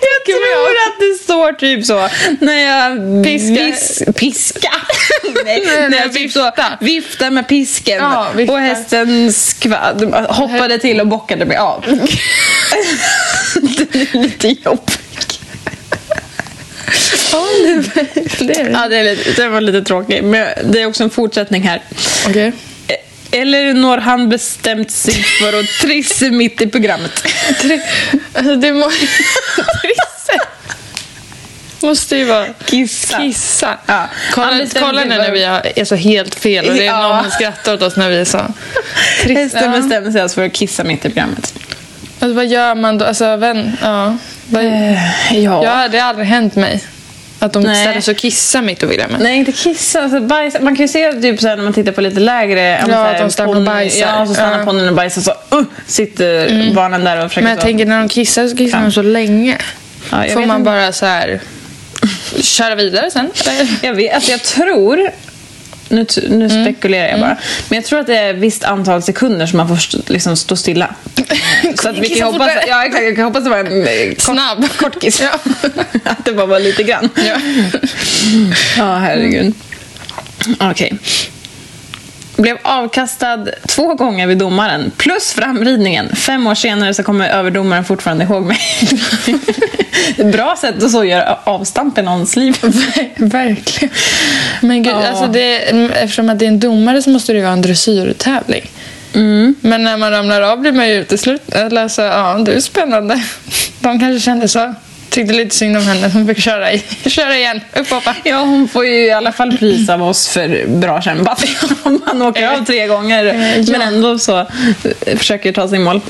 Jag tror att det står typ så. När jag Piska. vis, piska. Nej, när jag typ så vifta. viftar med pisken Ja, vifta. och hästen skvatt, hoppade till och bockade mig av. det är lite jobbigt. Ja, det, det är. Ja, det, är lite, det var lite tråkigt. Men det är också en fortsättning här. Okej. Eller når han bestämt sig för att trissa mitt i programmet? Alltså, det må... Trisse. Måste ju vara... Kissa. Kissa. Ja. Kolla, kolla nu när vi är så helt fel och det är Ja. någon som skrattar åt oss när vi sa trist. Hästen Ja. bestämde sig alltså för att kissa mitt i programmet. Alltså, vad gör man då? Alltså, vän, ja. Vad, ja. ja, det har aldrig hänt mig. Att de Nej. ställer sig och kissar mitt i programmet. Nej, inte kissa. Alltså bajs. Man kan ju se typ så här, när man tittar på lite lägre... ja, att de stannar och bajsar. Ja, så stannar Ja. ponnyn och bajsar så uh, sitter barnen där och försöker Men jag så. tänker när de kissar så kissar Ja. de så länge. Ja, Får man inte. bara så här köra vidare sen? Jag vet, alltså jag tror... Nu, nu Mm. spekulerar jag bara. Men jag tror att det är ett visst antal sekunder som man får st- liksom stå stilla. Så att vi Kissa kan hoppas, fortare. ja, exakt, jag kan hoppas det var en eh, kort, Snabb. kortkiss. Att det bara var lite grann. Ja. Ja, herregud. Okej. Blev avkastad två gånger vid domaren, plus framridningen. Fem år senare så kommer överdomaren fortfarande ihåg mig. Bra sätt att så göra avstamp i någons liv. Verkligen. Men gud, Ja. alltså det, eftersom att det är en domare så måste det vara en dressyrtävling. Mm. Men när man ramlar av blir man ju utesluten. Alltså, ja, det är spännande. De kanske kände så. Tyckte lite synd om henne. Hon fick köra, i, köra igen. Upp hoppa. Ja, hon får ju i alla fall pris av oss för bra kämpat. Om man åker av tre gånger Eh, ja. men ändå så eh, försöker ta sig i mål.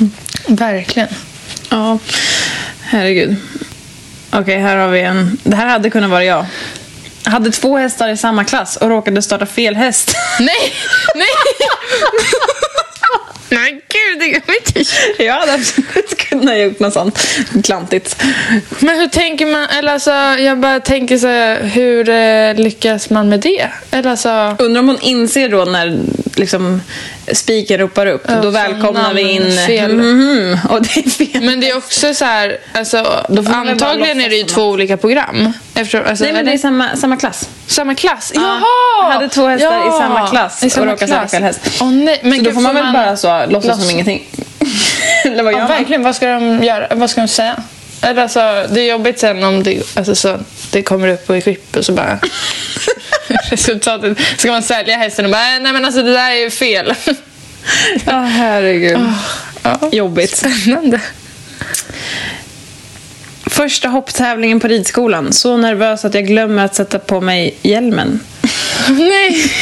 Verkligen. Ja, herregud. Okej, här har vi en. Det här hade kunnat vara jag. Jag hade två hästar i samma klass och råkade starta fel häst. Nej! Nej! Nej gud, det går inte. Jag hade absolut kunnat gjort något sånt klantigt. Men hur tänker man? Eller alltså, jag bara tänker så här, hur eh, lyckas man med det? Eller alltså, Undrar om hon inser då när liksom, spiken ropar upp. Ja, då som välkomnar vi in... namnfel. Mhm, och det är fel. men det är också så här, alltså, man antagligen är det ju två som olika program. Eftersom, alltså, Nej, men det är samma, samma klass. samma klass? Ja. Jaha! Hade två hästar i samma klass i och samma råkade starta klass. fel häst. Åh, nej. Men så då får man väl bara så, låtsas som låts- ingenting. Eller vad gör Ja, man? verkligen. Vad ska de göra? Vad ska de säga? Eller alltså, det är jobbigt sen om det, alltså, så, det kommer upp på equip och så bara... resultatet. Ska man sälja hästen och bara, nej men alltså det där är ju fel. Ja, herregud. ja. Jobbigt. Spännande. Första hopptävlingen på ridskolan. Så nervös att jag glömmer att sätta på mig hjälmen. nej!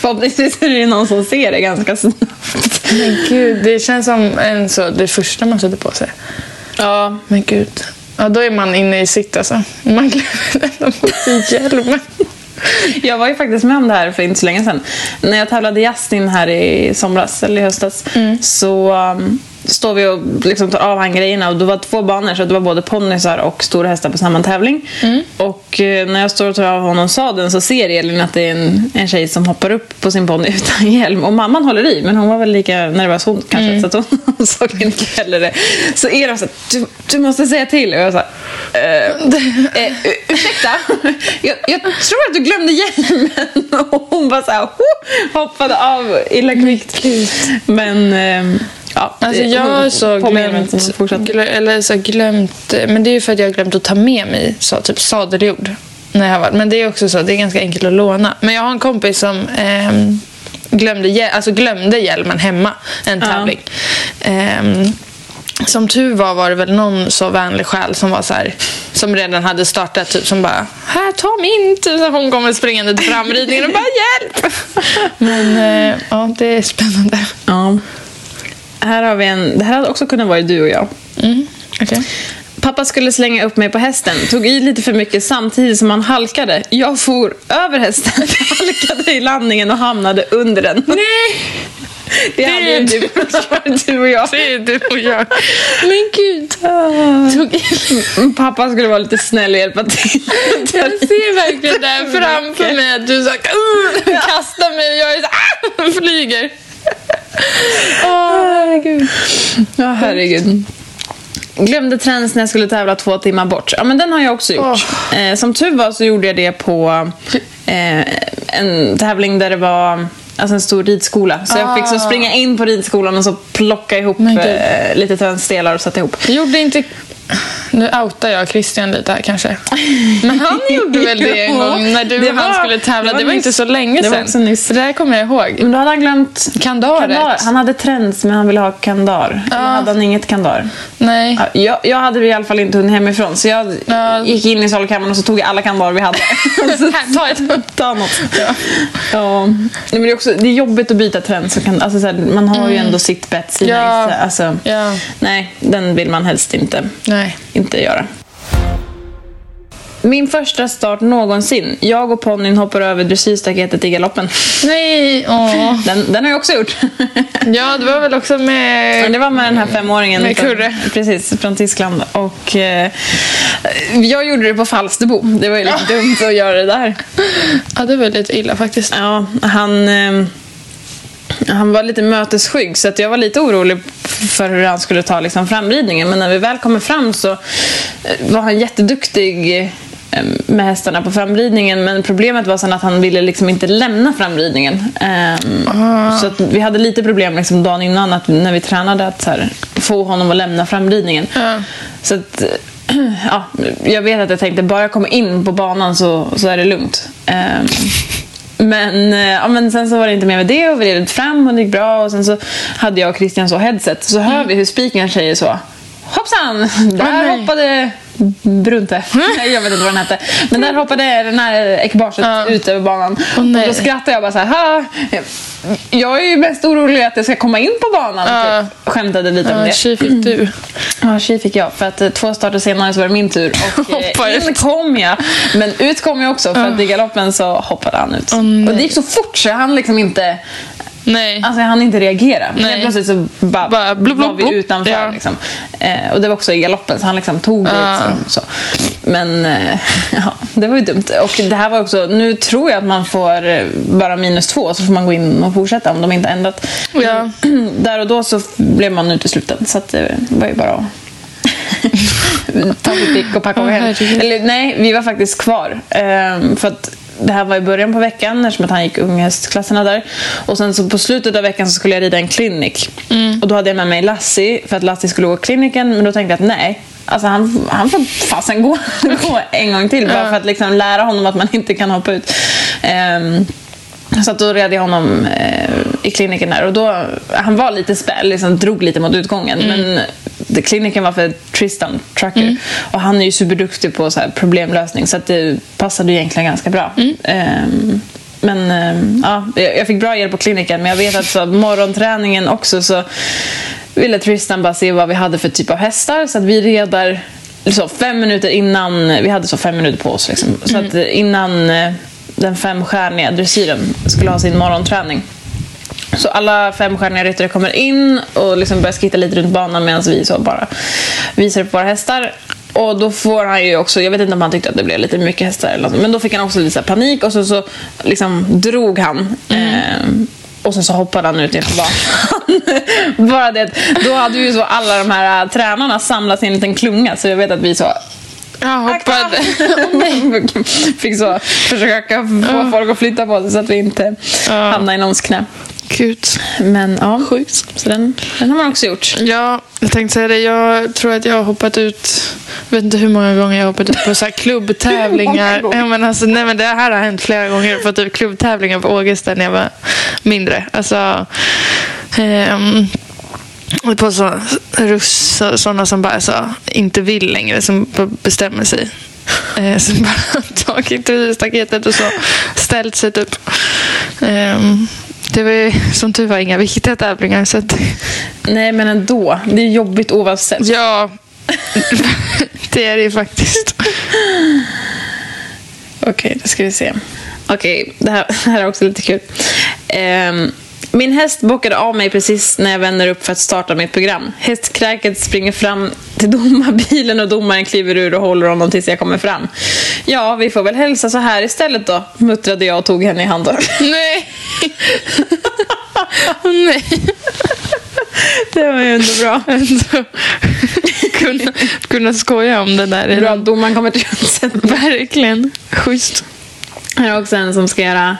Förhoppningsvis är det någon som ser det ganska snabbt. Men gud, det känns som en så, det första man sätter på sig. Ja, Men gud. Ja, då är man inne i sitt alltså. Man glömmer lämna på sig hjälmen. Jag var ju faktiskt med om det här för inte så länge sedan. När jag tävlade i Justin här i somras, eller i höstas, så um, står vi och liksom tar av handgrejerna och det var två banor så det var både ponnysar och stora hästar på samma tävling. Och eh, när jag står och tar av honom sadeln så ser Elin att det är en, en tjej som hoppar upp på sin ponny utan hjälm. Och mamman håller i, men hon var väl lika nervös hon kanske, så att hon såg inte heller det. Så Elin sa du, du måste säga till. Och jag sa, eh, eh, ursäkta, jag, jag tror att du glömde hjälmen. Och hon bara så här, ho, hoppade av illa kvickt. Men eh, ja, Alltså jag har så glömt, glö, eller så glömt, men det är ju för att jag har glömt att ta med mig så, typ sadeljord. När jag varit. Men det är också så, det är ganska enkelt att låna. Men jag har en kompis som ehm, glömde, alltså glömde hjälmen hemma en Ja. tävling. Ehm, som tur var var det väl någon så vänlig själ som var så här, som redan hade startat typ som bara här ta min typ, så hon kommer springande till framridningen och bara hjälp. Men eh, ja, det är spännande. Ja. Här har vi en, det här hade också kunnat vara du och jag. Mm, okej. Pappa skulle slänga upp mig på hästen, tog i lite för mycket samtidigt som han halkade. Jag for över hästen, halkade i landningen och hamnade under den. Nej! Det hade ju Det är typ varit du och jag. Det är du och jag. Men gud. Tog in. Pappa skulle vara lite snäll och hjälpa till. Jag ser verkligen det framför mig att du så, uh, kastar mig och jag är så, ah, flyger. Åh, herregud. Ja, herregud. Glömde träns när jag skulle tävla två timmar bort. Ja, men den har jag också gjort. Eh, som tur var så gjorde jag det på eh, en tävling där det var alltså en stor ridskola. Så jag fick så springa in på ridskolan och så plocka ihop eh, lite tränsdelar och sätta ihop. Gjorde inte... Nu outar jag Christian lite här kanske. Men han gjorde väl det en gång när du Det och han skulle tävla. det Det var var, inte så länge Det sedan. också nyss. Det här kommer jag ihåg. Men då hade han glömt Kandaret. kandar. Han hade trends men han ville ha kandar. Eller hade han inget kandar? Nej. Ja, Jag, jag hade i alla fall inte hunnit hemifrån så jag Ja. gick in i salkammaren och så tog jag alla kandar vi hade. Här, ta ett. Ta något. Ja. Ja. Men det, är också, det är jobbigt att byta trend. Så kan, alltså, så här, man har ju ändå sitt bett, sina Ja. ja. alltså, Ja. Nej, den vill man helst inte, Nej. inte göra. Min första start någonsin. Jag och ponnyn hoppar över dressyrstaketet i galoppen. Nej. Åh. Den, den har jag också gjort. Ja, det var väl också med... Men det var med den här femåringen. Med från- Kurre. Precis, från Tyskland. Och eh, jag gjorde det på Falsterbo. Det var ju lite dumt att göra det där. Ja, det var lite illa faktiskt. Ja, han, eh, han var lite mötesskygg så att jag var lite orolig för hur han skulle ta liksom, framridningen. Men när vi väl kommer fram så eh, var han jätteduktig eh, med hästarna på framridningen men problemet var sen att han ville liksom inte lämna framridningen. Ehm, Så att vi hade lite problem liksom dagen innan att när vi tränade att så här, få honom att lämna framridningen. Ja. Så att, ja, jag vet att jag tänkte bara jag kommer in på banan så, så är det lugnt. Men, eh, ja, men sen så var det inte mer med det och vi red fram och det gick bra och sen så hade jag och Christian så headset så hör vi hur spiken säger så hoppsan! Där nej. hoppade Brunte. jag vet inte vad den hette. Men där hoppade den här ekipaget Ja. ut över banan. Nej. och då skrattade jag bara så här. "Ha." Jag är ju mest orolig att jag ska komma in på banan. Ja. Typ. Skämtade lite om Ja, det. tji fick du. Ja, tji fick jag. För att eh, två starter senare så var det min tur. Och eh, in kom jag. Men ut kom jag också. För att i galoppen så hoppade han ut. Nej. och det gick så fort så hann liksom inte... Nej. Alltså jag hann inte reagera. Nej. Helt plötsligt så bara, Bara blup, var blup, vi utanför. Ja. Liksom. Eh, och det var också i galoppen så han liksom tog det. Ja. Liksom, så. Men eh, ja, det var ju dumt. Och det här var också, nu tror jag att man får eh, bara minus två så får man gå in och fortsätta om de inte har ändrat. Ja. Där och då så blev man utesluten så att det var ju bara att ta sitt pick och packa gå hem. Eller nej, vi var faktiskt kvar. Ehm, för att det här var i början på veckan eftersom att han gick unghästklasserna där. Och sen så på slutet av veckan så skulle jag rida en klinik. Och då hade jag med mig Lassie för att Lassie skulle gå kliniken. Men då tänkte jag att nej, alltså han, han får fasen gå, gå en gång till. Bara för att liksom lära honom att man inte kan hoppa ut. Ehm, så att då red jag honom eh, i kliniken där och då, han var lite späll, liksom, drog lite mot utgången. Men det, kliniken var för Tristan Trucker. Och han är ju superduktig på så problemlösning så att det passade egentligen ganska bra. Ehm, men ehm, ja, jag fick bra hjälp på kliniken men jag vet att så, morgonträningen också så ville Tristan bara se vad vi hade för typ av hästar så att vi red där så, fem minuter innan, vi hade så fem minuter på oss liksom, så att eh, innan eh, den femstjärniga dressyren skulle ha sin morgonträning. Så alla femstjärniga ryttare kommer in och liksom börjar skitta lite runt banan medan vi så bara visar upp våra hästar. Och då får han ju också, jag vet inte om han tyckte att det blev lite mycket hästar eller något, men då fick han också lite panik och så, så liksom drog han. Eh, och sen så hoppade han ut inför banan. Bara det, då hade ju så alla de här äh, tränarna samlats i en liten klunga så jag vet att vi så Jag hoppade. Fick så försöka få folk att flytta på sig så att vi inte Ja. hamnar i någons knä. Gud. Men ja, Sjukt. så den, den har man också gjort. Ja, jag tänkte säga det. Jag tror att jag har hoppat ut, jag vet inte hur många gånger jag har hoppat ut på så här klubbtävlingar. Ja, men alltså, nej, men det här har hänt flera gånger på typ klubbtävlingar på Ågesta när jag var mindre. Alltså, ehm, på så, russ, sådana som bara så, inte vill längre, som bestämmer sig. Eh, som bara tagit i staketet och så ställt sig typ. Ehm, det var ju som tur var inga viktiga tävlingar. Så att, Nej, men ändå. Det är jobbigt oavsett. Ja, det är det ju faktiskt. Okej, då ska vi se. Okej, det, här, det här är också lite kul. Ehm, min häst bockade av mig precis när jag vänder upp för att starta mitt program. Hästkräket springer fram till domarbilen och domaren kliver ur och håller honom tills jag kommer fram. Ja, vi får väl hälsa så här istället då, muttrade jag och tog henne i handen. Nej. Åh, nej. Det var ju ändå bra. Ändå kunna, kunna skoja om det där. Bra att domaren kommer till undsättning. Verkligen. Schysst. Här är också en som ska göra...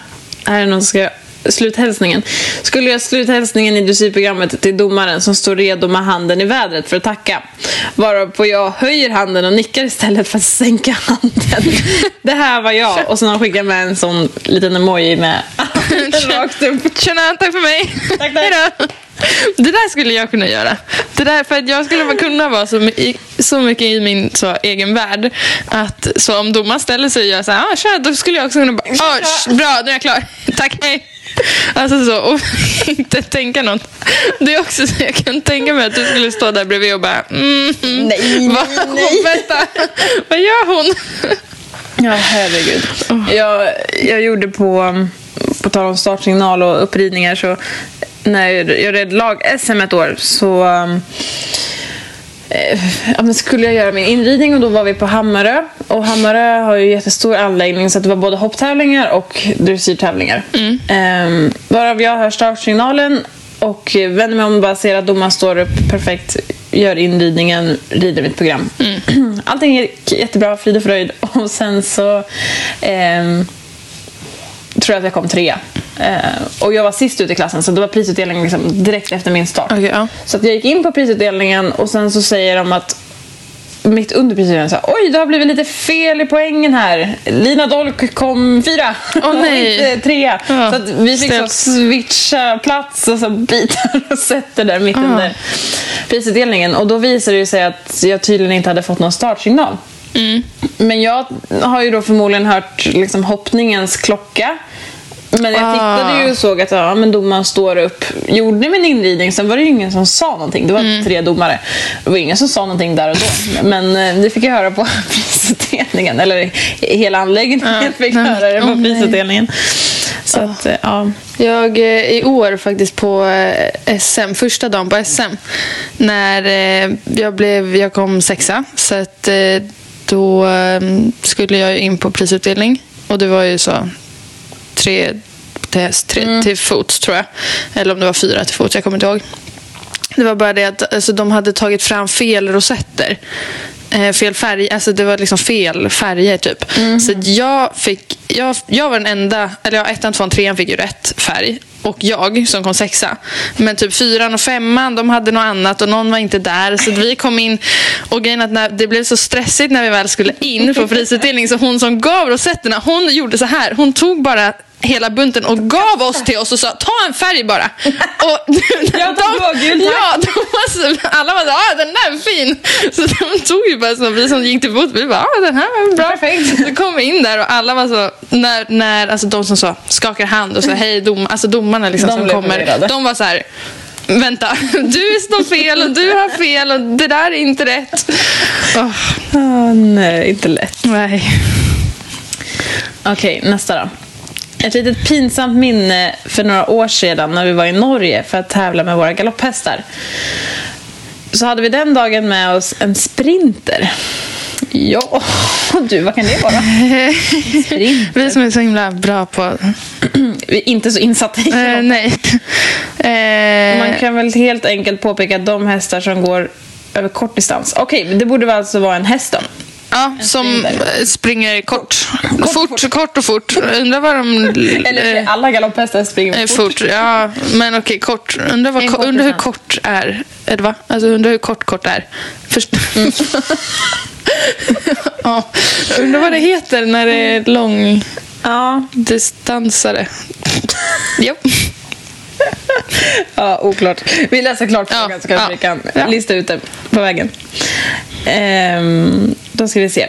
Här är någon som ska göra sluthälsningen. Skulle göra sluthälsningen i dressyrprogrammet till domaren som står redo med handen i vädret för att tacka. Varpå jag höjer handen och nickar istället för att sänka handen. Det här var jag. Och sen har han skickat med en sån liten emoji med rakt upp. Tjena, tack för mig. Tack, tack. Det där skulle jag kunna göra. Det där, för att jag skulle kunna vara så, så mycket i min så, egen värld att så om domaren ställer sig och gör så här, ah, tja, då skulle jag också kunna bara, ah, bra, nu är jag klar. Tack, hej. Alltså så, och inte tänka något. Det är också så jag kan tänka mig att du skulle stå där bredvid och bara, mm, Nej, vad, nej, nej. Vänta, vad gör hon? Ja, herregud. Jag, jag gjorde på, på tal om startsignal och uppridningar så när jag red lag-SM ett år så um, eh, ja, skulle jag göra min inridning och då var vi på Hammarö. Och Hammarö har ju jättestor anläggning så det var både hopptävlingar och dressyrtävlingar. Mm. varav jag hör startsignalen och vänder mig om och bara ser att domaren står upp perfekt, gör inridningen, rider mitt program. Allting gick jättebra, frid och fröjd. Och sen så ehm, tror jag att jag kom trea. Eh, och jag var sist ut i klassen så det var prisutdelning liksom direkt efter min start. Okej, ja. Så att jag gick in på prisutdelningen och sen så säger de att mitt under prisutdelningen här, oj det har blivit lite fel i poängen här. Lina Dolk kom fyra och nej. inte trea. Ja, så att vi fick så switcha plats och så bitar och sätter där mitt Ah. under prisutdelningen och då visade det sig att jag tydligen inte hade fått någon startsignal. Men jag har ju då förmodligen hört liksom, hoppningens klocka. Men jag Ah. tittade ju och såg att ja, men domaren står upp. Gjorde min inridning, sen var det ju ingen som sa någonting. Det var tre domare. Det var ingen som sa någonting där och då. Men eh, det fick jag höra på prisutdelningen. Eller hela anläggningen fick nej, höra det på prisutdelningen. Så att, eh, ja. Jag eh, i år faktiskt på SM, första dagen på SM, när jag, blev, jag kom sexa. Så att då eh, skulle jag in på prisutdelning. Och det var ju så tre till häst, tre till fots tror jag. Eller om det var fyra till fots, jag kommer inte ihåg. Det var bara det att alltså, de hade tagit fram fel rosetter. Eh, fel färg, alltså det var liksom fel färger typ. Så att jag fick, jag, jag var den enda, eller ja, ettan, tvåan, trean fick ju rätt färg. Och jag som kom sexa. Men typ fyran och femman, de hade något annat och någon var inte där. Så vi kom in och grejen att när, det blev så stressigt när vi väl skulle in på prisutdelning så hon som gav rosetterna, hon gjorde så här. Hon tog bara hela bunten och gav oss till oss och sa ta en färg bara. Och Jag tar blågul. Ja, de var alla var så ah, den där är fin. Så de tog ju bara så vi som gick till fot, vi bara ah, den här var bra. Perfekt. Så kom vi in där och alla var så, när, när alltså de som sa skakar hand och så hej dom, alltså domarna liksom De som kommer, förvirrade. de var så här Vänta, du står fel och du har fel och det där är inte rätt. Åh, Ah, nej, inte lätt. nej. Okej, nästa då. Ett litet pinsamt minne för några år sedan när vi var i Norge för att tävla med våra galopphästar. Så hade vi den dagen med oss en sprinter. Ja, du, vad kan det vara? Vi som är så himla bra på... Vi är inte så insatta i Eh, det. nej. Eh, Man kan väl helt enkelt påpeka att de hästar som går över kort distans. Okej, det borde väl alltså vara en häst då? Ja, som sprinter. eh, springer kort. Fort, kort och fort. Undrar vad de... Eller alla galopphästar springer eh, fort. fort. Ja, men okej, kort. Undrar, vad, En ko- kort undrar hur kort är. Eller va? Alltså, undrar hur kort kort är. Först... ja, undrar vad det heter när det är långdistansare. Ja. Jo. Ja, oklart. Vi läser klart Ja, frågan så kanske ja. vi kan Ja. lista ut det på vägen. Ehm, då ska vi se.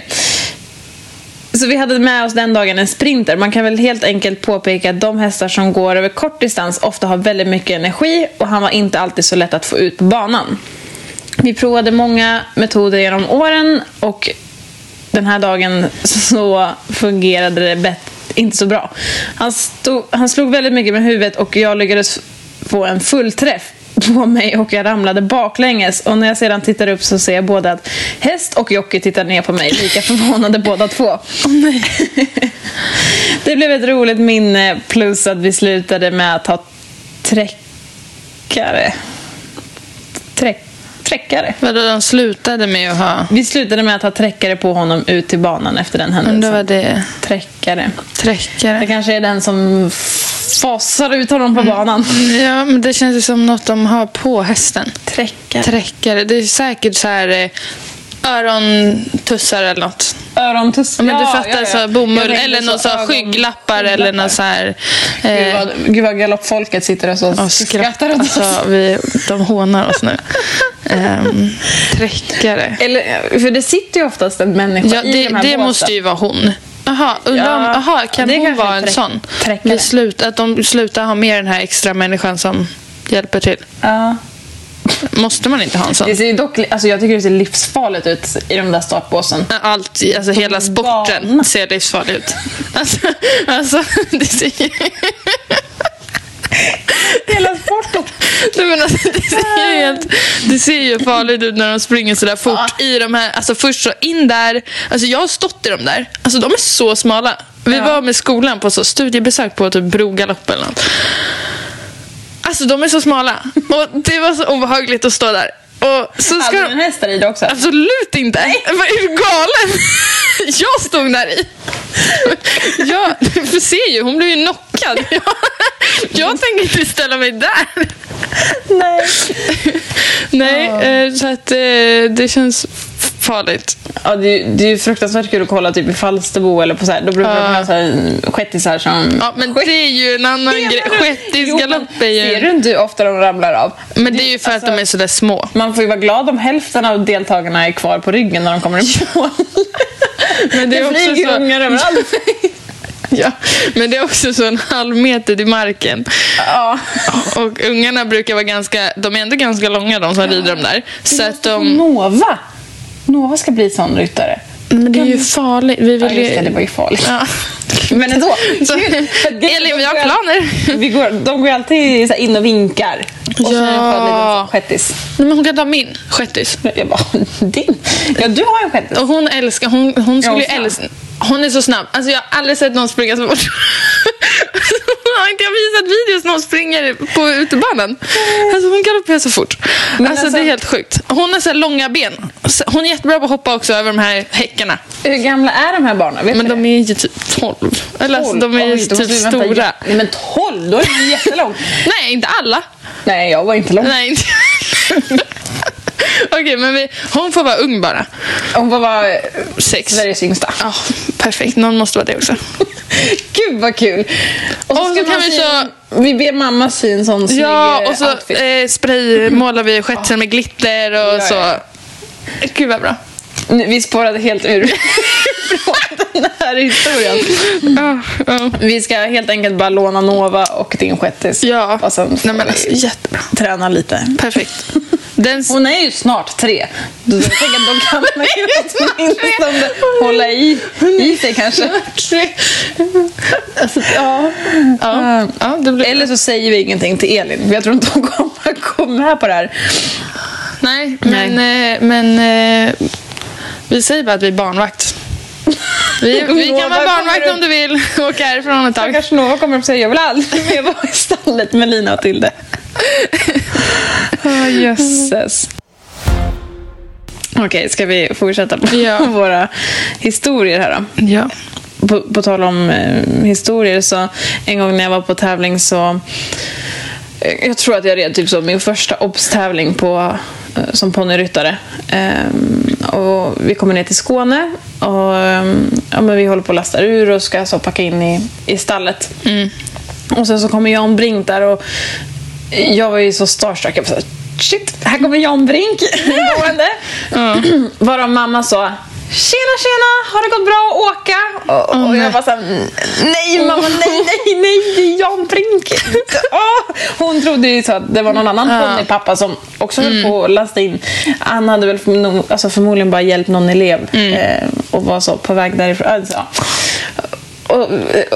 Så vi hade med oss den dagen en sprinter. Man kan väl helt enkelt påpeka att de hästar som går över kort distans ofta har väldigt mycket energi och han var inte alltid så lätt att få ut på banan. Vi provade många metoder genom åren och den här dagen så fungerade det bet- inte så bra. Han, stod, han slog väldigt mycket med huvudet och jag lyckades få en fullträff på mig och jag ramlade baklänges och när jag sedan tittar upp så ser jag både att häst och jockey tittar ner på mig lika förvånade båda två. det blev ett roligt minne plus att vi slutade med att ha träckare. Träck, träckare. Vadå, de slutade med att ha... Vi slutade med att ha träckare på honom ut till banan efter den händelsen. vad det. Träckare. Det Träckare. kanske är den som fasar ut honom på banan. Ja, men det känns ju som något de har på hästen. Träckare. Träckare. Det är säkert så här eh, örontussar eller något. Örontuss. Men du fattar, så här bomull Jag tänkte eller någon så ögon- skygglappar eller något så här... Gud Eh, vad, gud vad galoppfolket sitter och så och skrattar. Alltså, vi, de hånar oss nu. Um, träckare. Eller, för det sitter ju oftast en människa Ja, i det, de här det båsen. måste ju vara hon. Jaha, undrar om, Ja, aha, kan det hon vara en sån? träckare. Slut, att de slutar ha med den här extra människan som hjälper till. Ja. Måste man inte ha en sån? Det ser dock, alltså jag tycker det ser livsfarligt ut i de där startbåsen. Allt, alltså hela sporten ser livsfarlig ut. Alltså, alltså det ser ju... Hela sporten. Nej, men alltså, det, ser ju helt, det ser ju farligt ut när de springer så där fort i de här, alltså först så in där, alltså jag har stått i de där, alltså de är så smala. Vi Ja. var med skolan på så studiebesök på typ Brogalopp eller något. Alltså de är så smala och det var så obehagligt att stå där. Och så ska Hade du en häst där i det också? Absolut inte! Vad är du galen? Jag stod där i. Jag, du ser ju, hon blev ju knockad. Jag, jag tänker inte ställa mig där. Nej. Nej, eh, så att eh, det känns farligt. Ja, det, är, det är ju fruktansvärt kul att kolla typ i Falsterbo eller på så här. Då brukar de ha så här shettisar som... Ja, men det är ju en annan grej. Shettisgalopp är men Ser ju... du inte hur ofta de ramlar av? Men det är ju för att de är sådär små. Man får ju vara glad om hälften av deltagarna är kvar på ryggen när de kommer i mål. Men det är också flyger så... ungar överallt. Ja, men det är också så en halv meter till marken. Ja. Och ungarna brukar vara ganska, de är ändå ganska långa de som rider de där. Så att de, Nova. Nova ska bli sån ryttare. men det är ju farligt. Vi Ja, vill just det, det var ju farligt. Ja. Men ändå. Så, det- Elin, vi har planer. Vi går, de går ju alltid så in och vinkar. Och så är det en Ja. liten shettis. Nej, men hon kan ta min shettis. Jag bara, din? Ja, du har en shettis. Och hon älskar, hon, hon skulle Ja, älska... Hon är så snabb. Alltså jag har aldrig sett någon springa så fort. har inte jag visat videos när hon springer på utebanan? Alltså hon galopperar så fort. Alltså, alltså- det är helt sjukt. Hon har så långa ben. Hon är jättebra på att hoppa också över de här häckarna. Hur gamla är de här barnen? Vet Men de är ju typ 12. Eller alltså, de är ju Oj, typ vänta stora. Nej men 12, då är de ju jättelångt. Nej, inte alla. Nej, jag var inte lång. Nej, inte Okej, men vi, hon får vara ung bara. Hon var bara Sex. Sveriges yngsta. Ja, perfekt. Någon måste vara det också. Gud vad kul! Och Och så kan vi köra- Vi ber mamma sy en sån snygg Ja, eh, och så outfit. eh, spraymålar vi shetsen med glitter och Ja, så. ja. Gud vad bra. Nu, Vi spårade helt ur från den här historien. Ja, ja. Vi ska helt enkelt bara låna Nova och din shettis. ja. Och sen Nej, men alltså, jättebra. träna lite. Perfekt. Den, Hon är ju snart tre. Då jag tänker att då kan åtminstone hålla i, i sig kanske. Alltså, ja. ja, ja, blir... Eller så säger vi ingenting till Elin. för Jag tror inte hon kommer gå med på det här. Nej, men, eh, men eh, vi säger bara att vi är barnvakt. Vi, vi kan vara barnvakt om du vill åka härifrån ett tag. Stackars Nova kommer att säga jag vill aldrig mer vara i stallet med Lina och Tilde. Oh, Jösses. Okej, ska vi fortsätta på Ja. våra historier här då? Ja. På, på tal om eh, historier så en gång när jag var på tävling så eh, jag tror att jag red typ så min första obs-tävling på, som ponnyryttare. Ehm, och vi kommer ner till Skåne och ehm, ja, men vi håller på att lasta ur och ska så packa in i, i stallet. Och sen så kommer Jan Brink där och jag var ju så starstruck. Jag var så här, shit, här kommer Jan Brink gående. Varav mamma sa Tjena, tjena! Har det gått bra att åka? Och, och jag var såhär, nej mamma, nej, nej, nej, det är Jan Brink! Åh! Hon trodde ju så att det var någon annan ponnypappa som också höll på att lasta in. Han hade väl förmo- alltså förmodligen bara hjälpt någon elev eh, och var så på väg därifrån. Alltså, ja. och,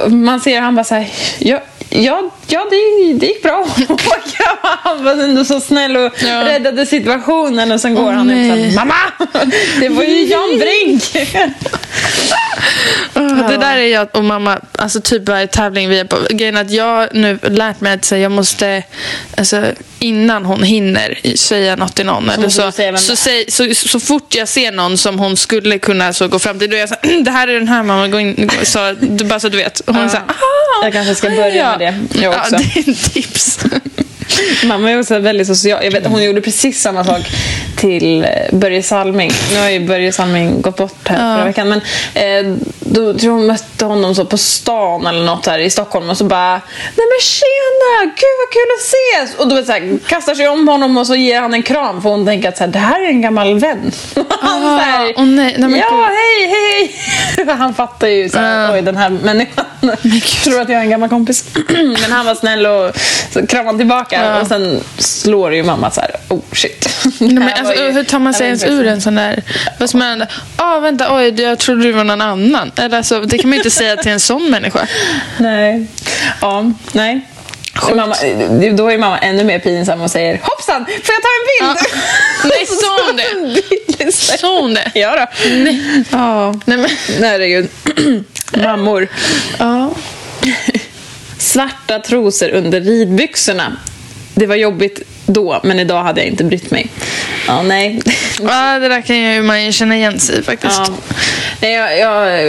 och man ser han bara så här, ja, ja, ja det, det gick bra. Han var ändå så snäll och Ja. räddade situationen och sen går Åh, han ut och nej. så här, mamma! Det var ju Jan Brink! Det där är jag och mamma, alltså typ varje tävling vi är på. Grejen att jag nu lärt mig att jag måste, alltså innan hon hinner säga något till någon. eller så, så, säg, så, så fort jag ser någon som hon skulle kunna så gå fram till, då är jag så här, det här är den här mamma, gå in, så, bara så du vet. Och hon är så här, "Ah, Jag kanske ska börja ja. med det, jag Ja, också. det är ett tips. Mamma är också väldigt social. Jag vet, hon gjorde precis samma sak till eh, Börje Salming. Nu har ju Börje Salming gått bort här förra veckan. Men eh, då tror jag hon mötte honom så på stan eller något här i Stockholm och så bara Nej men tjena! Gud vad kul att ses! Och då vet, så här, kastar sig om honom och så ger han en kram för hon tänker att så här, det här är en gammal vän. Han så här, åh nej, nej, men ja, hej, hej, hej! Han fattar ju så här, Ja. oj den här människan tror att jag är en gammal kompis. men han var snäll och så kramade han tillbaka Ja. och sen slår ju mamma så här, oh shit. Nej, Det men alltså, ju- hur tar man sig ens ur en sån där... Vad som händer? Ah, vänta, oj, jag trodde du var någon annan. Eller alltså, det kan man ju inte säga till en sån människa. Nej. Ja, nej. Mamma, då är mamma ännu mer pinsam och säger hoppsan, får jag ta en bild? Ja. Nej, sa hon det? Sa hon det? Ja då. Nej. Ja. Nej, men... Herregud. Mammor. Ja. Svarta trosor under ridbyxorna. Det var jobbigt då, men idag hade jag inte brytt mig. Ja, nej. ja, det där kan ju man ju känna igen sig i faktiskt. Ja. Nej, jag,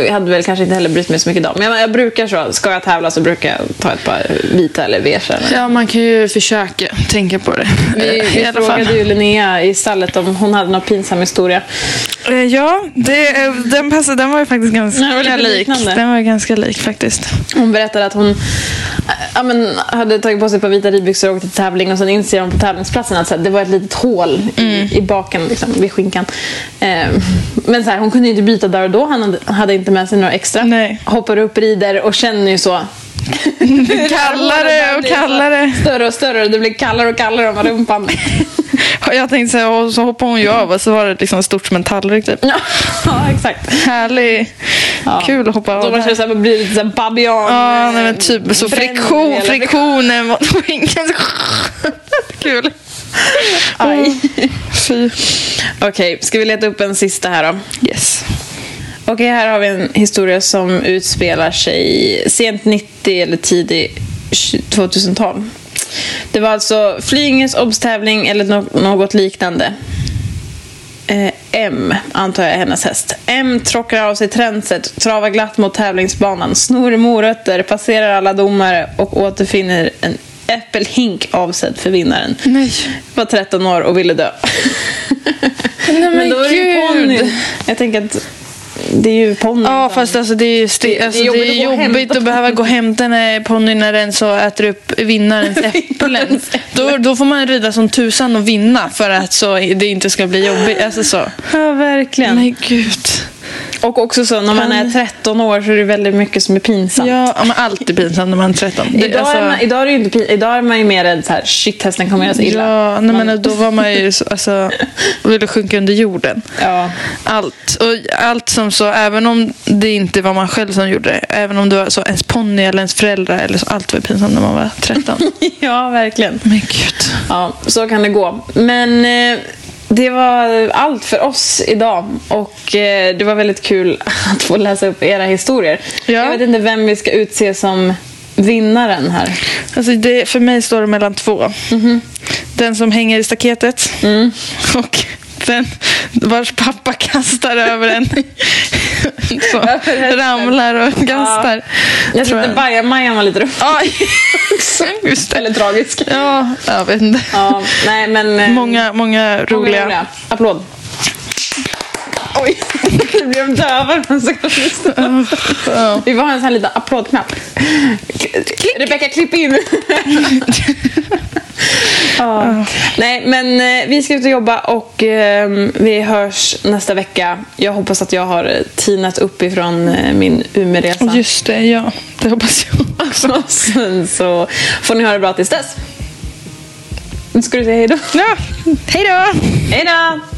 jag hade väl kanske inte heller brytt mig så mycket idag. Men jag, jag brukar så, ska jag tävla så brukar jag ta ett par vita eller beige. eller- Ja, man kan ju försöka tänka på det. Vi, eh, vi i alla fall. frågade ju Linnea i stallet om hon hade någon pinsam historia. Eh, Ja, det, eh, den, passade, den var ju faktiskt ganska det var lik. liknande. Den var ganska lik faktiskt. Hon berättade att hon äh, ja, men, hade tagit på sig ett par vita ridbyxor och åkte till tävling och sen inser hon på tävlingsplatsen att så här, det var ett litet hål i, i baken, liksom, vid skinkan. Ehm, men så här, hon kunde ju inte byta där och då, han hade, inte med sig några extra. Nej. Hoppar upp, rider och känner ju så. Kallare och Det kallare. Större och större och det blir kallare och kallare om rumpan. Jag tänkte säga, och så hoppade hon ju av och så var det liksom stort som en tallrik typ. ja, ja, exakt. Härlig. Ja. Kul att hoppa Då av. man där. känner så här, man blir lite så här babian. Ja, nej, men typ så friktion, friktionen mot skinkan. Kul. Aj. Fy. Okej, ska vi leta upp en sista här då? Yes. Okej, här har vi en historia som utspelar sig sent 90 eller tidig 2000-tal. Det var alltså Flyinges obstävling eller nå- något liknande. Eh, M, antar jag är hennes häst. M tråckar av sig tränset, travar glatt mot tävlingsbanan, snor morötter, passerar alla domare och återfinner en äppelhink avsedd för vinnaren. Nej. Var 13 år och ville dö. men då är det ju gud. ponnyn. Jag tänker att det är ju ponnyn. Ja, som- fast alltså det är, sti- Det- det är alltså, det jobbigt är att gå och jobbigt att behöva gå och hämta en ponny när den så äter upp vinnarens äpplen. då, då får man rida som tusan och vinna för att så det inte ska bli jobbigt. Alltså så. Ja, verkligen. Men gud. Och också så, när man är 13 år så är det väldigt mycket som är pinsamt. Ja, men allt är pinsamt när man är 13. Det, Idag, alltså, är man, idag, är inte, idag är man ju mer rädd så här, shit hästen kommer göra sig illa. Ja, nej, men då var man ju så, alltså, ville sjunka under jorden. Ja. Allt. Och allt som så, även om det inte var man själv som gjorde det, även om det var så ens ponny eller ens föräldrar, eller så, allt var pinsamt när man var 13. ja, verkligen. Men gud. Ja, så kan det gå. Men eh, det var allt för oss idag. Och eh, det var väldigt kul att få läsa upp era historier. Ja. Jag vet inte vem vi ska utse som vinnaren här. Alltså det, för mig står det mellan två. Den som hänger i staketet och den vars pappa kastar över en. så, ramlar och gastar. Jag tror tyckte Baja-Majan var lite rolig. Ja, just det. Eller tragisk. Ja, jag vet inte. Ja, nej men... eh, Många, många roliga. Många Applåd. Oj, nu blev döva från sekundisten. Vi var en sån här liten applådknapp. Rebecka, klipp in. ja. Nej, men eh, vi ska ut och jobba och eh, vi hörs nästa vecka. Jag hoppas att jag har tinat upp ifrån eh, min Umeåresa. Just det, ja. Det hoppas jag också. Sen så får ni ha det bra tills dess. Nu ska du säga hej då. Ja, hej då!